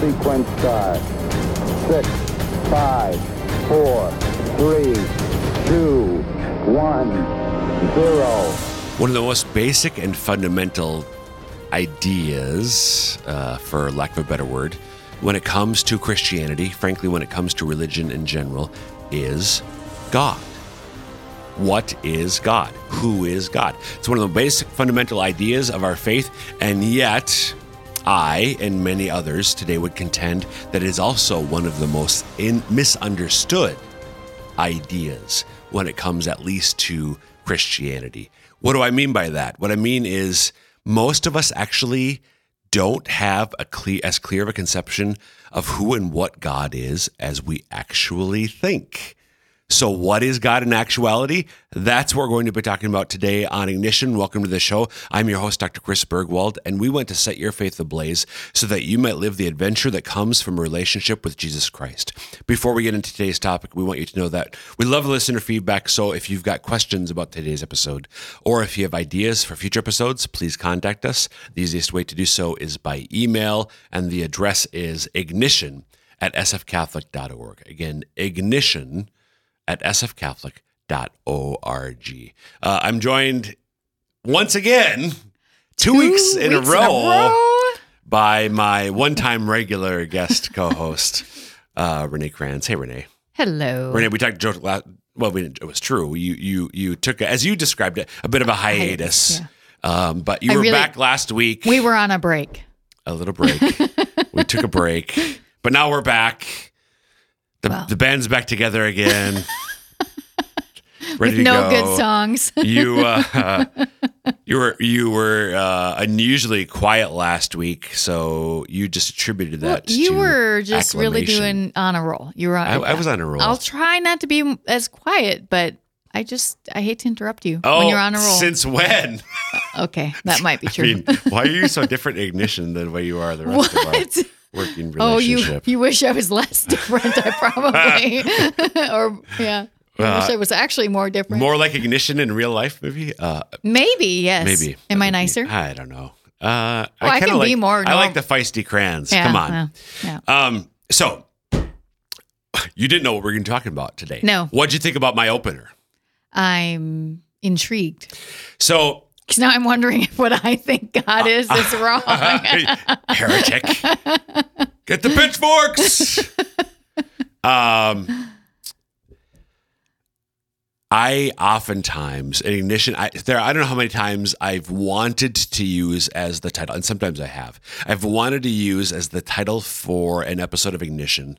Sequence start. Six, five, four, three, two, one, zero. One of the most basic and fundamental ideas, uh, for lack of a better word, when it comes to Christianity, frankly, when it comes to religion in general, is God. What is God? Who is God? It's one of the basic fundamental ideas of our faith, and yet I and many others today would contend that it is also one of the most in- misunderstood ideas when it comes at least to Christianity. What do I mean by that? What I mean is most of us actually don't have a clear as clear of a conception of who and what God is as we actually think. So, what is God in actuality? That's what we're going to be talking about today on Ignition. Welcome to the show. I'm your host, Dr. Chris Burgwald, and we want to set your faith ablaze so that you might live the adventure that comes from a relationship with Jesus Christ. Before we get into today's topic, we want you to know that we love listener feedback. So, if you've got questions about today's episode, or if you have ideas for future episodes, please contact us. The easiest way to do so is by email, and the address is ignition at sfcatholic.org. Again, ignition at sfcatholic.org. Uh, I'm joined once again, two, weeks, in, a weeks row, by my one time regular guest co host, uh, Renee Kranz. Hey, Renee. Hello. Renee, we talked joke la- well, we didn't, it was true. You you you took, a, as you described it, a bit of a hiatus. yeah. Um, but you I were really- back last week. We were on a break. a little break. we took a break, but now we're back. The, Wow. the band's back together again. Ready With no go. good songs. You uh, you were you were uh, unusually quiet last week, so you just attributed Well, that. you to were just really doing on a roll. You were on, I, I was on a roll. I'll try not to be as quiet, but I just I hate to interrupt you oh, when you're on a roll. since when? okay, that might be I true. mean, why are you so different, Ignition, than the way you are the rest of our working Oh, you relationship? you wish I was less different. I probably or yeah. I Uh, wish I was actually more different. More like Ignition in real life, maybe. Uh, maybe yes. Maybe. Am I nicer? I don't know. Uh, Well, I kinda can be like, more I like the feisty crayons. Yeah, Come on. yeah. Um, so you didn't know what we are going to talk about today. No. What'd you think about my opener? I'm intrigued. So Because now I'm wondering if what I think God is is wrong. heretic, get the pitchforks. um, I oftentimes in ignition. I, there, I don't know how many times I've wanted to use as the title, and sometimes I have. I've wanted to use as the title for an episode of Ignition.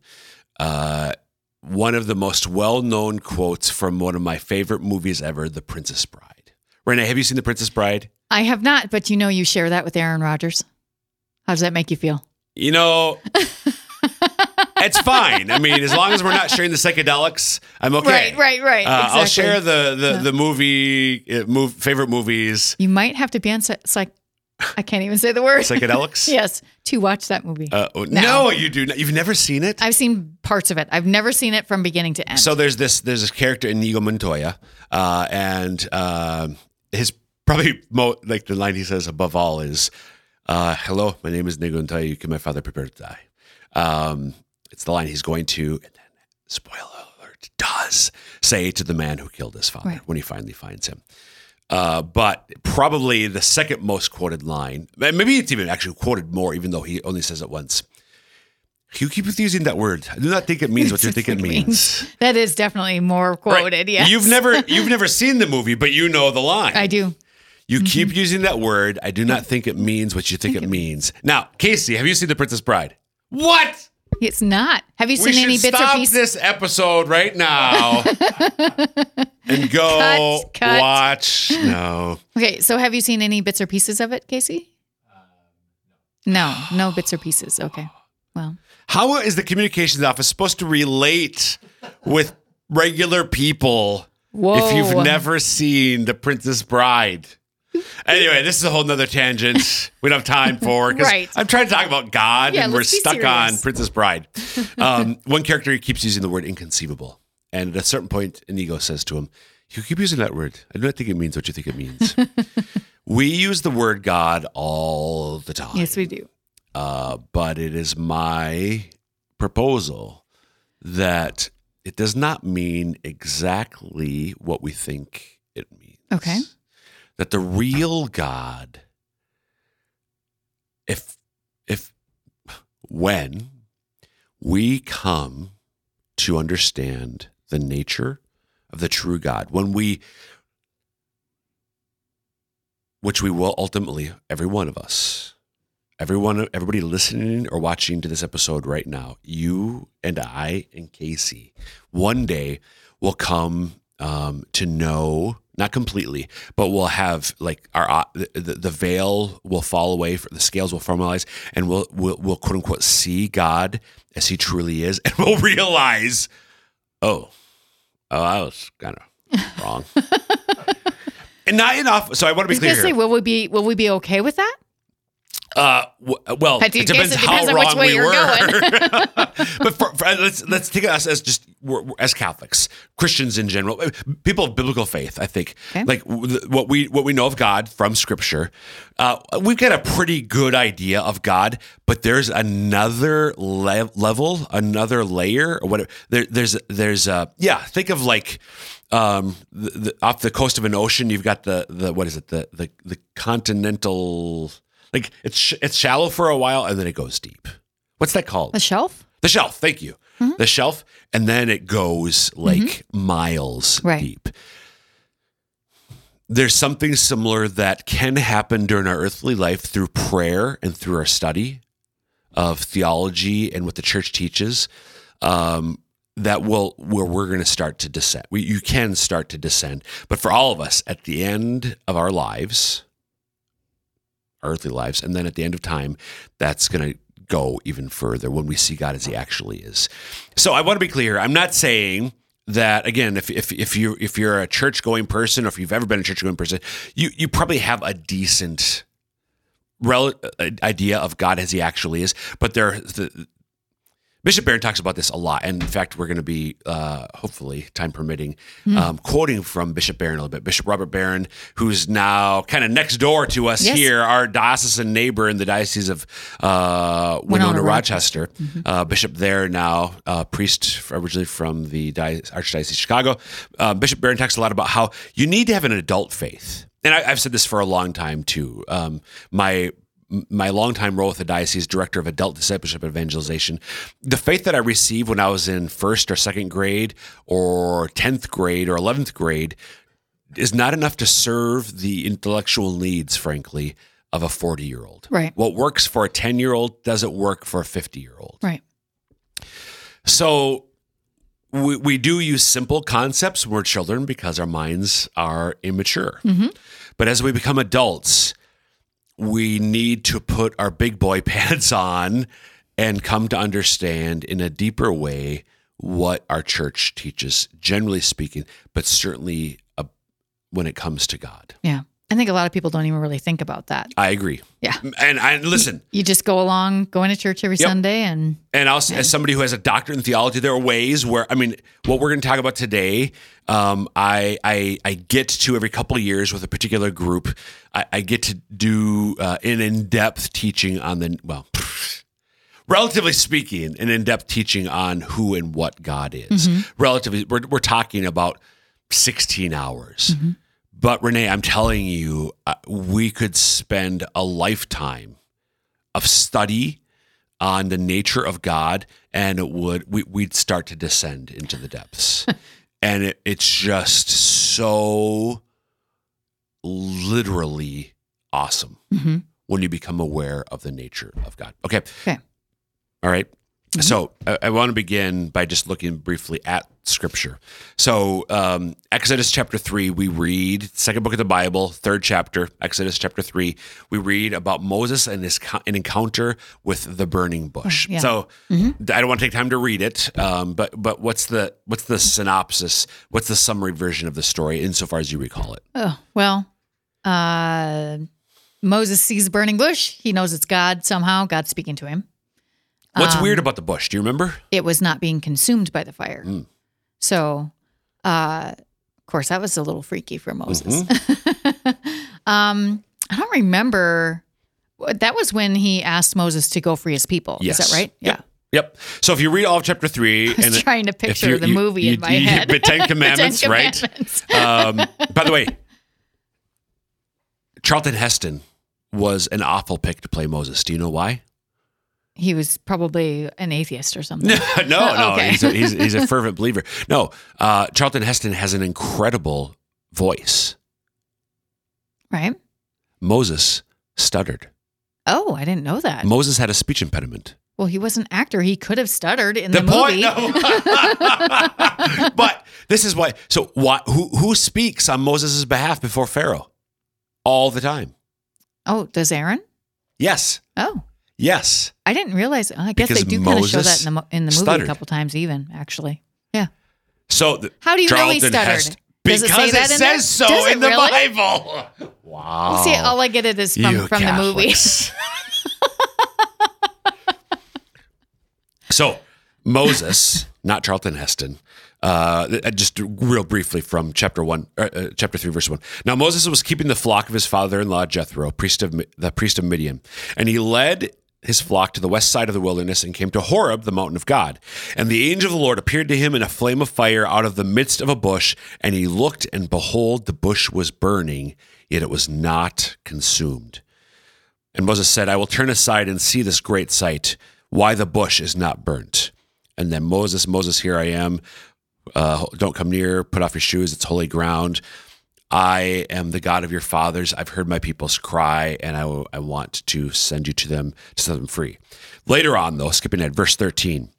Uh, one of the most well-known quotes from one of my favorite movies ever, The Princess Bride. Renee, have you seen The Princess Bride? I have not, but you know you share that with Aaron Rodgers. How does that make you feel? You know, it's fine. I mean, as long as we're not sharing the psychedelics, I'm okay. Right, right, right. Uh, I'll share the the, the movie uh, move, favorite movies You might have to be on psych. I can't even say the word. psychedelics. yes, to watch that movie. Uh, oh, No. no, you do. Not. You've never seen it. I've seen parts of it. I've never seen it from beginning to end. So there's this there's this character Inigo Montoya, uh, and uh, his probably mo- like the line he says above all is, uh, "Hello, my name is Montoya. You can my father prepare to die." Um, it's the line he's going to, and then spoiler alert, does say to the man who killed his father Right. when he finally finds him. Uh, but probably the second most quoted line, maybe it's even actually quoted more, even though he only says it once. You keep using that word. I do not think it means what you think it means. that is definitely more Right. quoted. Yes, You've never you've never seen the movie, but you know the line. I do. You mm-hmm. keep using that word. I do not think it means what you think it means. Now, Casey, have you seen The Princess Bride? What? It's not. Have you seen should any bits stop or pieces? this episode right now and go Cut, cut. watch. No. Okay, so have you seen any bits or pieces of it, Casey? Uh, no, no bits or pieces. Okay. Well, How is the communications office supposed to relate with regular people if you've never seen The Princess Bride? Anyway, this is a whole nother tangent we don't have time for. Right. I'm trying to talk about God Yeah, and we're stuck on. Princess Bride. Um, one character keeps using the word inconceivable. And at a certain point, Inigo says to him, You keep using that word. I do not think it means what you think it means. we use the word God all the time. yes, we do. Uh, but it is my proposal that it does not mean exactly what we think it means. Okay. That the real God, if if when we come to understand the nature of the true God, when we which we will ultimately, every one of us, everyone, everybody listening or watching to this episode right now, you and I and Casey, one day will come um, to know, not completely, but we'll have like our uh, the, the, veil will fall away, the scales will formalize, and we'll, we'll we'll quote unquote see God as He truly is, and we'll realize, oh, oh, I was kind of wrong. and not enough. So I want to be I was clear. say, will we be will we be okay with that? Uh, well, I do it depends, guess it how depends on which wrong way we you're were. but for, for, let's let's take us as just we're, we're- as Catholics, Christians in general, uh, people of biblical faith. I think Okay. like what we what we know of God from Scripture, uh, we've got a pretty good idea of God. But there's another le- level, another layer, or whatever. There, there's there's uh yeah. Think of like um the, the, off the coast of an ocean you've got the the what is it the the the continental like it's sh- it's shallow for a while and then it goes deep. What's that called? The shelf? the shelf. Thank you. The shelf and then it goes like miles Right. deep. There's something similar that can happen during our earthly life through prayer and through our study of theology and what the church teaches um, that will where we're going to start to descend. We, you can start to descend. But for all of us at the end of our lives earthly lives and then at the end of time that's going to go even further when we see god as he actually is so i want to be clear i'm not saying that again if, if, if you if you're a church going person or if you've ever been a church going person you you probably have a decent rel- uh, idea of God as he actually is. But there, the, Bishop Barron talks about this a lot. And in fact, we're going to be, uh, hopefully, time permitting, um, quoting from Bishop Barron a little bit. Bishop Robert Barron, who's now kind of next door to us Yes. here, our diocesan neighbor in the Diocese of uh, Winona, Winona, Rochester. Uh, Bishop there now, uh, priest originally from the Di- Archdiocese of Chicago. Uh, Bishop Barron talks a lot about how you need to have an adult faith. And I, I've said this for a long time too. Um, my my longtime role with the diocese director of adult discipleship and evangelization the faith that i received when i was in first or second grade or 10th grade or 11th grade is not enough to serve the intellectual needs frankly of a 40 year old Right. what works for a 10 year old doesn't work for a 50 year old Right. so we, we do use simple concepts when we're children because our minds are immature. Mm-hmm. But as we become adults, we need to put our big boy pants on and come to understand in a deeper way what our church teaches, generally speaking, but certainly uh, when it comes to God. Yeah. I think a lot of people don't even really think about that. I agree. Yeah. And I listen, You just go along going to church every Yep. Sunday and And also, as somebody who has a doctorate in theology, there are ways where I mean, what we're going to talk about today. Um, I, I I get to every couple of years with a particular group. I, I get to do uh, an in depth teaching on the well, relatively speaking, an in depth teaching on who and what God is. Relatively, we're we're talking about sixteen hours. But Renee, I'm telling you, uh, we could spend a lifetime of study on the nature of God, and it would we, we'd start to descend into the depths, and it, it's just so literally awesome Mhm. when you become aware of the nature of God. Okay, Okay. all right. So I, I want to begin by just looking briefly at Scripture. So um, Exodus chapter three, we read second book of the Bible, third chapter, Exodus chapter three. We read about Moses and his an encounter with the burning bush. yeah. So I don't want to take time to read it, um, but but what's the what's the synopsis? What's the summary version of the story, insofar as you recall it? Oh, well, uh, Moses sees a burning bush. He knows it's God somehow. God's speaking to him. What's Um, weird about the bush? Do you remember? It was not being consumed by the fire. Mm. So, uh, of course, that was a little freaky for Moses. Mm-hmm. um, I don't remember That was when he asked Moses to go free his people. Yes. Is that right? Yep. Yep. So if you read all of chapter three, I was and trying to picture the you- movie you- in my you- head. the Ten The Commandments, right? Um, by the way, Charlton Heston was an awful pick to play Moses. Do you know why? He was probably an atheist or something. no, no, Okay. he's, a, he's, he's a fervent believer. No, uh, Charlton Heston has an incredible voice. right? Moses stuttered. Oh, I didn't know that. Moses had a speech impediment. Well, he was an actor. He could have stuttered in the, The point, movie. no. but this is why. So, why, who who speaks on Moses' behalf before Pharaoh all the time? Oh, does Aaron? Yes, Oh, yes. I didn't realize. I guess Because they do kind of show that in the in the movie stuttered. a couple times, even actually. Yeah. So, the, How do you know he Charlton stuttered? Heston- Does it say that in there? says so Does it in the really? Bible. Wow. See, all I get it is from. You from the movie. Catholics. so Moses, not Charlton Heston. Uh, uh, just real briefly from chapter one, uh, uh, chapter three, verse one. Now Moses was keeping the flock of his father-in-law Jethro, priest of the priest of Midian, and he led his flock to the west side of the wilderness and came to Horeb, the mountain of God. And the angel of the Lord appeared to him in a flame of fire out of the midst of a bush. And he looked, and behold, the bush was burning, yet it was not consumed. And Moses said, I will turn aside and see this great sight, why the bush is not burnt. And then Moses, Moses, here I am. Uh, don't come near, put off your shoes, it's holy ground. I am the God of your fathers. I've heard my people's cry, and I, I want to send you to them to set them free. Later on, though, skipping ahead, verse 13.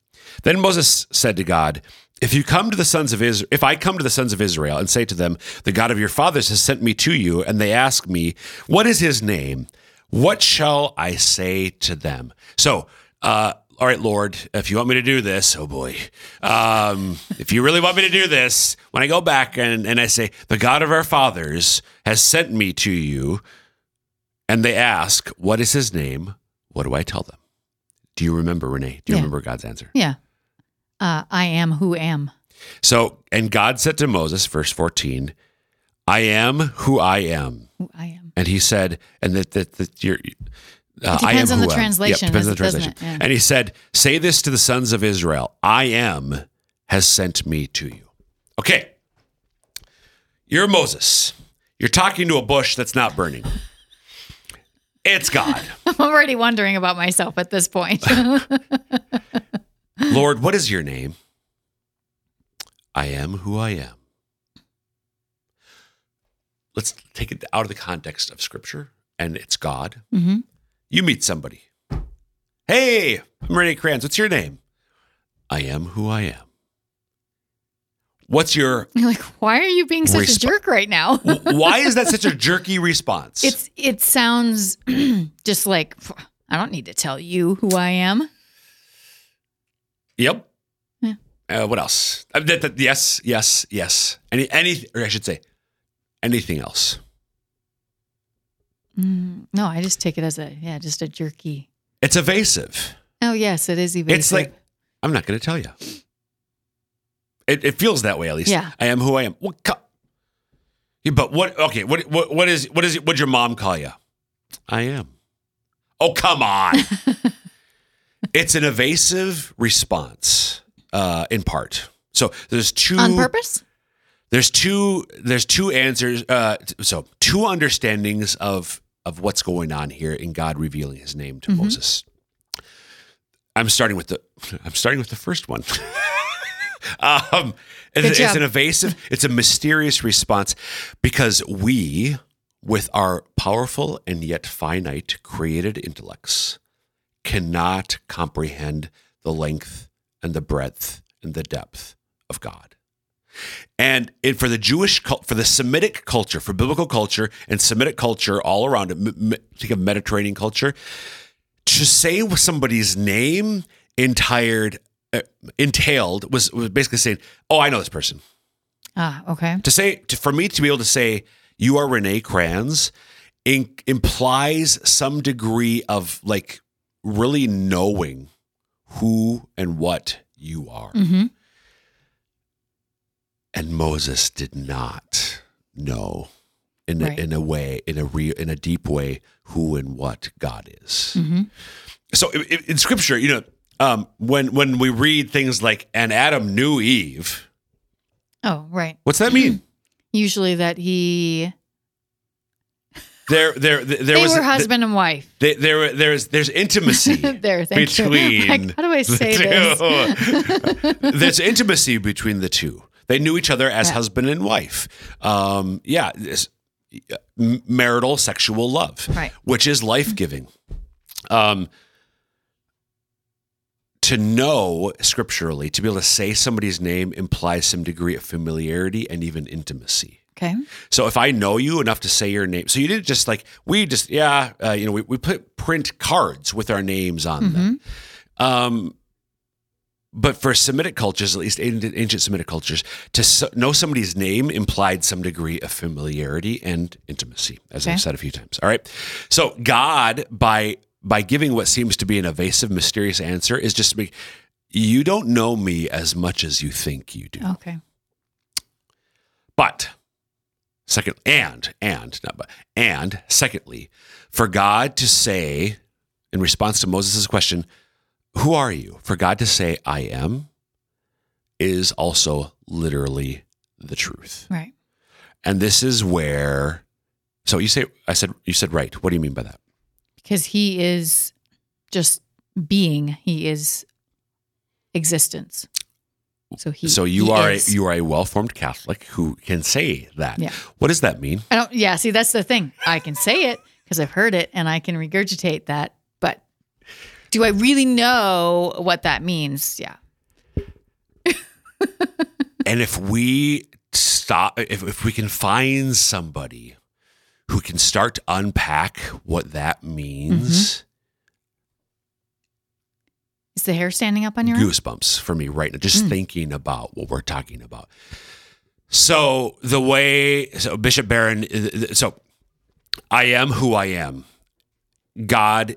Then Moses said to God, if you come to the sons of Israel, if I come to the sons of Israel and say to them, the God of your fathers has sent me to you, and they ask me, what is his name? What shall I say to them? So, uh, all right, Lord, if you want me to do this, oh boy, um, if you really want me to do this, when I go back and, and I say, the God of our fathers has sent me to you, and they ask, what is his name? What do I tell them? Do you remember, Renee? Do you Yeah. remember God's answer? Yeah. Uh, I am who am. So, and God said to Moses, verse 14, I am who I am. Who I am. And he said, and that, that, that you're, uh, It I depends am on the translation, Yep, depends on the translation. Yeah. And he said, Say this to the sons of Israel I am has sent me to you. Okay. You're Moses. You're talking to a bush that's not burning. It's God. I'm already wondering about myself at this point. Lord, what is your name? I am who I am. Let's take it out of the context of scripture and it's God. hmm You meet somebody. Hey, I'm Renee Kranz. What's your name? I am who I am. What's your You're like, why are you being such Resp- a jerk right now? why is that such a jerky response? It's it sounds just like I don't need to tell you who I am. Yep. Yeah. Uh, what else? Uh, that- that- yes, yes, yes. Any any or I should say anything else. Mm, no, I just take it as a yeah, just a jerky. It's evasive. Oh yes, it is evasive. It's like I'm not going to tell you. It, it feels that way at least. Yeah. I am who I am. What? Co- but what? Okay. What? What? What is? What is? it? What'd your mom call you? I am. Oh come on. it's an evasive response, uh, in part. So there's two on purpose. there's two there's two answers uh so two understandings of of what's going on here in god revealing his name to Mhm. moses. I'm starting with the i'm starting with the first one. Um it's, it's an evasive it's a mysterious response because we with our powerful and yet finite created intellects cannot comprehend the length and the breadth and the depth of god and it, for the Jewish, cul- for the Semitic culture, for biblical culture and Semitic culture all around it, m- think of Mediterranean culture, to say somebody's name entired, uh, entailed was, was basically saying, "Oh, I know this person." Ah, okay. To say, to, for me to be able to say, "You are Renee Kranz," in, implies some degree of like really knowing who and what you are. hmm And Moses did not know in Right. a, in a way, in a real, in a deep way, who and what God is. Mm-hmm. So i- i- in Scripture, you know, um, when when we read things like "and Adam knew Eve," Oh, right. what's that mean? Usually that he there, there, there they was were husband and wife. there, there, there's there's intimacy. there, thank between you. Like, how do I say this? There's intimacy between the two. They knew each other as Yeah. husband and wife. Um, yeah, this, m- marital sexual love, Right. which is life giving. Um, to know scripturally, to be able to say somebody's name implies some degree of familiarity and even intimacy. Okay. So if I know you enough to say your name, so you didn't just like we just yeah, uh, you know, we, we put print cards with our names on them. Um, but for Semitic cultures, at least ancient Semitic cultures, to know somebody's name implied some degree of familiarity and intimacy, as Okay. I've said a few times. All right, so God by by giving what seems to be an evasive, mysterious answer is just to make you don't know me as much as you think you do. Okay. But second, and and not but and secondly, for God to say in response to Moses' question, "Who are you?" For God to say, "I am," is also literally the truth. Right. And this is where. So you say, I said, you said right. What do you mean by that? Because he is just being. He is existence. So he. so you he are a, you are a well-formed Catholic who can say that. Yeah. What does that mean? I don't. Yeah. See, that's the thing. I can say it because I've heard it and I can regurgitate that. Do I really know what that means? Yeah. And if we stop, if, if we can find somebody who can start to unpack what that means, mm-hmm. Is the hair standing up on your? goosebumps for me right now, just mm. thinking about what we're talking about. So the way, so Bishop Barron, uh, so I am who I am. God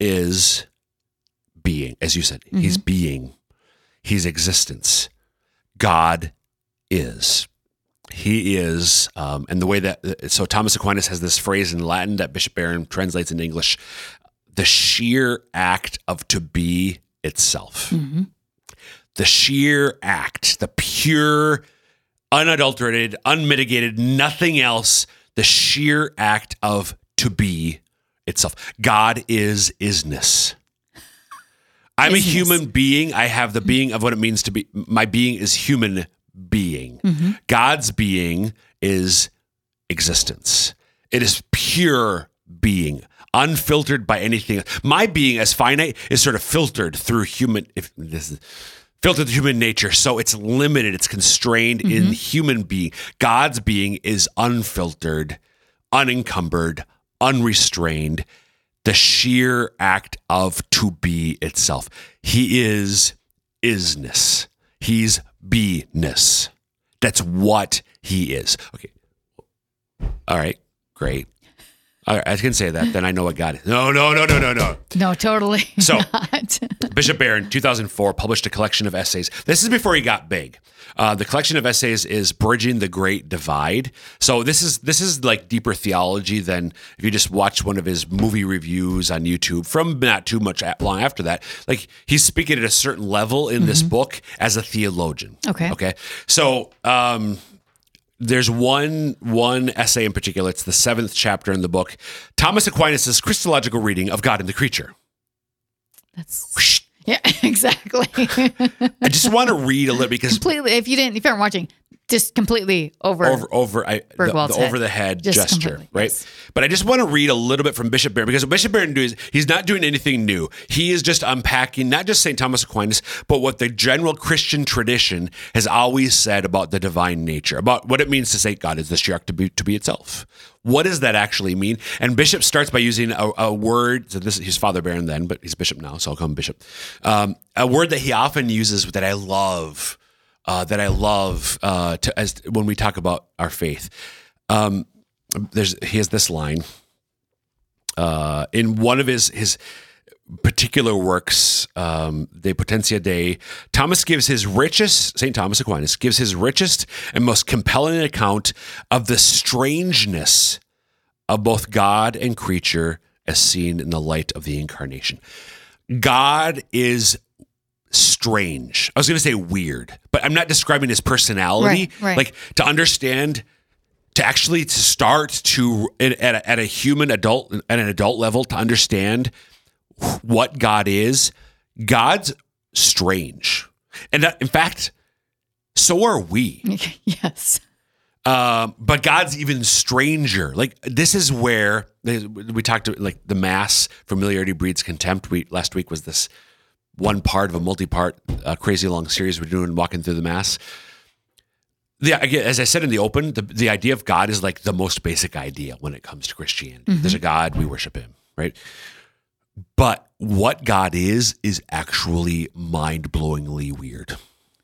is being, as you said, He's mm-hmm. being, He's existence. God is. He is, um, and the way that uh, so Thomas Aquinas has this phrase in Latin that Bishop Barron translates into English: the sheer act of to be itself. Mm-hmm. The sheer act, the pure, unadulterated, unmitigated, nothing else. The sheer act of to be itself. God is isness. I'm a human being. I have the being of what it means to be. My being is human being. Mm-hmm. God's being is existence. It is pure being, unfiltered by anything. My being as finite is sort of filtered through human. If this is filtered through human nature, so it's limited. It's constrained in mm-hmm. human being. God's being is unfiltered, unencumbered, unrestrained. The sheer act of to be itself. He is isness. He's beingness. That's what he is. Okay. All right. Great. All right, I can say that. Then I know what God is. No, no, no, no, no, no. No, totally. So- not. Bishop Barron, 2004, published a collection of essays. This is before he got big. Uh, the collection of essays is "Bridging the Great Divide." So this is this is like deeper theology than if you just watch one of his movie reviews on YouTube from not too much long after that. Like he's speaking at a certain level in this book as a theologian. Okay. Okay. So um, there's one one essay in particular. It's the seventh chapter in the book. Thomas Aquinas' Christological reading of God and the creature. That's. Yeah, exactly. I just want to read a little because completely. If you didn't, if you aren't watching, just completely over. over over I, the, the over the head Just gesture, right? yes. But I just want to read a little bit from Bishop Barron because what Bishop Barron does he's not doing anything new. He is just unpacking not just St. Thomas Aquinas, but what the general Christian tradition has always said about the divine nature, about what it means to say God is the sheer to be to be itself. What does that actually mean? And Bishop starts by using a, a word. So this he's Father Barron then, but he's Bishop now, so I'll call him Bishop. Um, a word that he often uses that I love uh, that I love uh, to, as when we talk about our faith. Um, there's he has this line uh, in one of his his particular works, um, De Potentia Dei, Thomas gives his richest, St. Thomas Aquinas gives his richest and most compelling account of the strangeness of both God and creature as seen in the light of the incarnation. God is strange. I was going to say weird, but I'm not describing his personality. Right, right. Like to understand, to actually to start to at a, at a human adult at an adult level to understand what God is. God's strange, and that, in fact, so are we. yes. Um, but God's even stranger. Like this is where we talked about like the mass familiarity breeds contempt. We last week was this one part of a multi-part uh, crazy long series we're doing walking through the mass. Yeah, as I said in the open, the, the idea of God is like the most basic idea when it comes to Christianity. There's a God, we worship him, right? But what God is is actually mind-blowingly weird.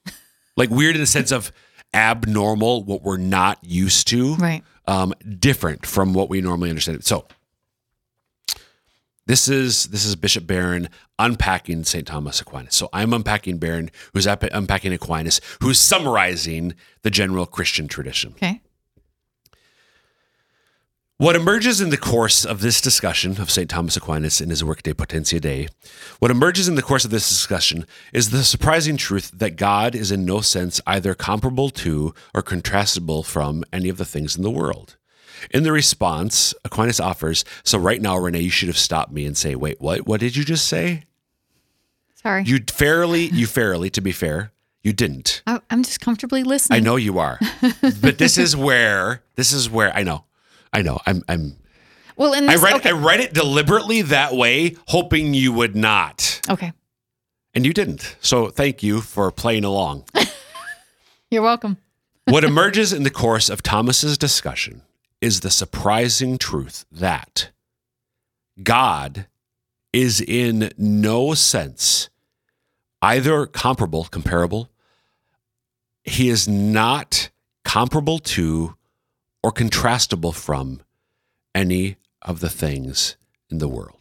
like weird in the sense of abnormal, what we're not used to, Right. um, different from what we normally understand. So this is this is Bishop Barron unpacking St. Thomas Aquinas. So I'm unpacking Barron, who's unpacking Aquinas, who's summarizing the general Christian tradition. Okay. What emerges in the course of this discussion of St. Thomas Aquinas in his work De Potentia Dei, what emerges in the course of this discussion is the surprising truth that God is in no sense either comparable to or contrastable from any of the things in the world. In the response, Aquinas offers, so right now, Renee, you should have stopped me and say, wait, what? What did you just say? Sorry. You fairly, you fairly, to be fair, you didn't. I, I'm just comfortably listening. I know you are. but this is where, this is where, I know, I know, I'm, I'm, Well, in I read okay. I read it deliberately that way, hoping you would not, okay. and you didn't. So thank you for playing along. You're welcome. what emerges in the course of Thomas's discussion is the surprising truth that God is in no sense either comparable, comparable. He is not comparable to or contrastable from any of the things in the world.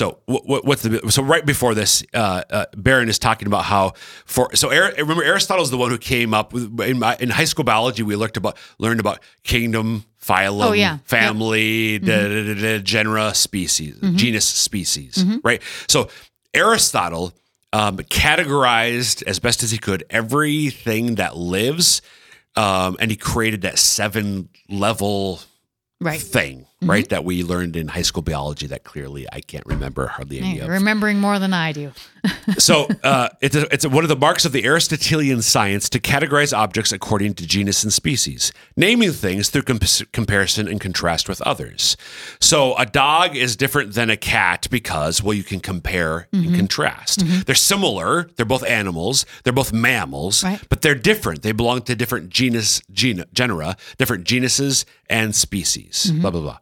So what, what's the so right before this, uh, uh, Barron is talking about how for so remember Aristotle is the one who came up with in, my, in high school biology we looked about learned about kingdom, phylum, Oh, yeah. family, da, da, da, da, genera, species, genus, species, right? So Aristotle um, categorized as best as he could everything that lives, um, and he created that seven level Right. thing, Mm-hmm. right? That we learned in high school biology that clearly I can't remember hardly any You're of. remembering more than I do. So uh, it's, a, it's a, one of the marks of the Aristotelian science to categorize objects according to genus and species, naming things through comp- comparison and contrast with others. So a dog is different than a cat because, well, you can compare and mm-hmm. contrast. Mm-hmm. They're similar. They're both animals. They're both mammals, Right. but they're different. They belong to different genus, gen- genera, different genuses and species. Blah blah blah.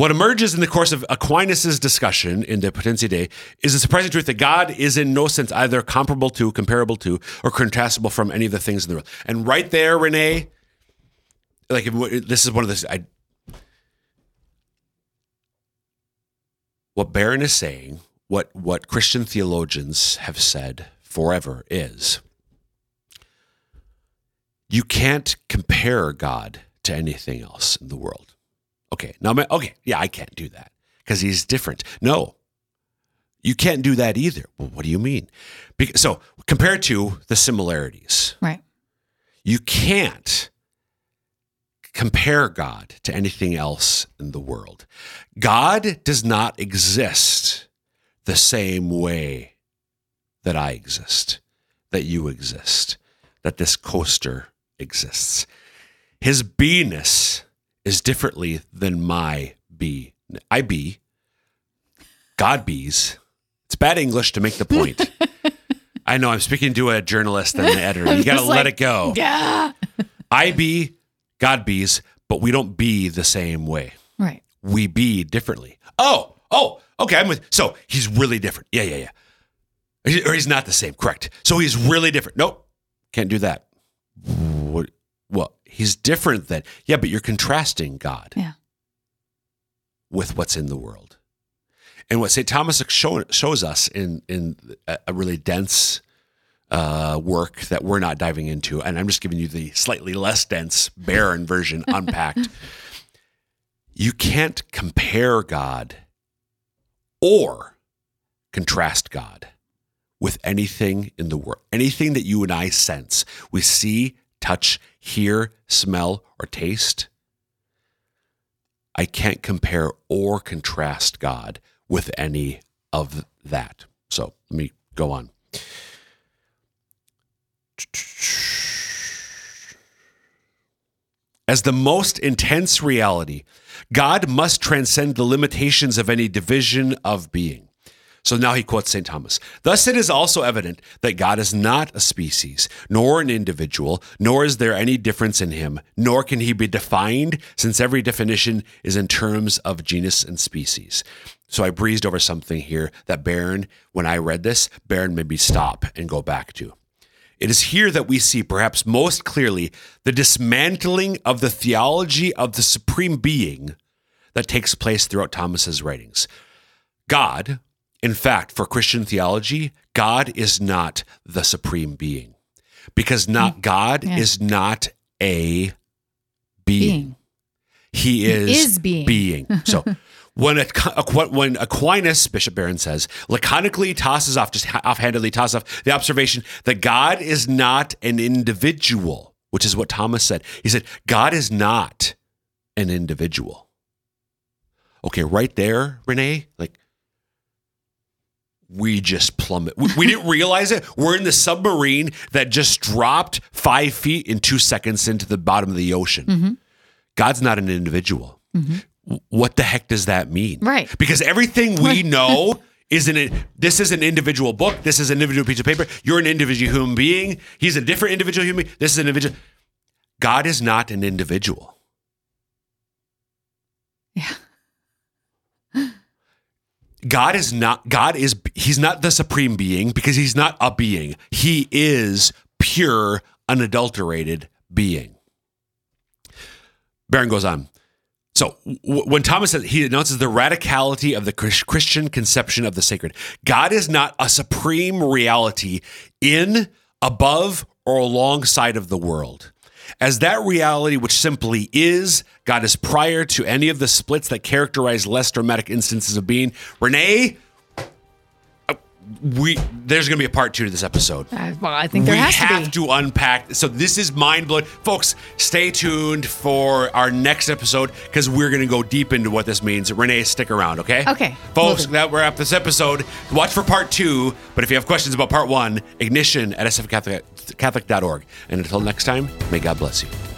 What emerges in the course of Aquinas' discussion in De Potentia Dei is the surprising truth that God is in no sense either comparable to, comparable to, or contrastable from any of the things in the world. And right there, Renee, like this is one of the I, what Barron is saying, what what Christian theologians have said forever is you can't compare God to anything else in the world. Okay, now, okay, yeah, I can't do that because he's different. No, you can't do that either. Well, what do you mean? Because, so, compared to the similarities, Right. you can't compare God to anything else in the world. God does not exist the same way that I exist, that you exist, that this coaster exists. His beingness is differently than my be. I be. God bees. It's bad English to make the point. I know I'm speaking to a journalist and an editor. You got to let like, it go. Yeah. I be, God bees, but we don't be the same way. Right. We be differently. Oh, oh, okay. I'm with. So he's really different. Yeah, yeah, yeah. Or he's not the same. Correct. So he's really different. Nope, can't do that. Well, he's different than. Yeah, but you're contrasting God Yeah. with what's in the world. And what St. Thomas show, shows us in, in a, a really dense uh, work that we're not diving into, and I'm just giving you the slightly less dense, Barron version unpacked. You can't compare God or contrast God with anything in the world, anything that you and I sense, we see, touch, hear, smell, or taste. I can't compare or contrast God with any of that. So let me go on. As the most intense reality, God must transcend the limitations of any division of being. So now he quotes St. Thomas. Thus, it is also evident that God is not a species, nor an individual, nor is there any difference in him, nor can he be defined, since every definition is in terms of genus and species. So I breezed over something here that Barron, when I read this, Barron made me stop and go back to. It is here that we see, perhaps most clearly, the dismantling of the theology of the supreme being that takes place throughout Thomas's writings. God, in fact, for Christian theology, God is not the supreme being because not mm. God yeah. is not a being. being. He is, he is being. being. So when a, when Aquinas, Bishop Barron says, laconically tosses off, just offhandedly tosses off the observation that God is not an individual, which is what Thomas said. He said, God is not an individual. Okay, right there, Renee, like we just plummet. We, we didn't realize it. We're in the submarine that just dropped five feet in two seconds into the bottom of the ocean. Mm-hmm. God's not an individual. Mm-hmm. What the heck does that mean? Right. Because everything we know isn't it this is an individual book this is an individual piece of paper you're an individual human being he's a different individual human being this is an individual god is not an individual yeah God is not God is he's not the supreme being because he's not a being. He is pure unadulterated being. Barron goes on. So w- when Thomas says he announces the radicality of the Christian conception of the sacred, God is not a supreme reality in, above, or alongside of the world. As that reality which simply is, God is prior to any of the splits that characterize less dramatic instances of being. Renee, uh, we there's going to be a part two to this episode. Uh, well, I think there we has to have be. to unpack. So this is mind blowing, folks. Stay tuned for our next episode because we're going to go deep into what this means. Renee, stick around, okay? Okay, folks. That we're up this episode. Watch for part two. But if you have questions about part one, ignition at sfcatholic.org. And until next time, may God bless you.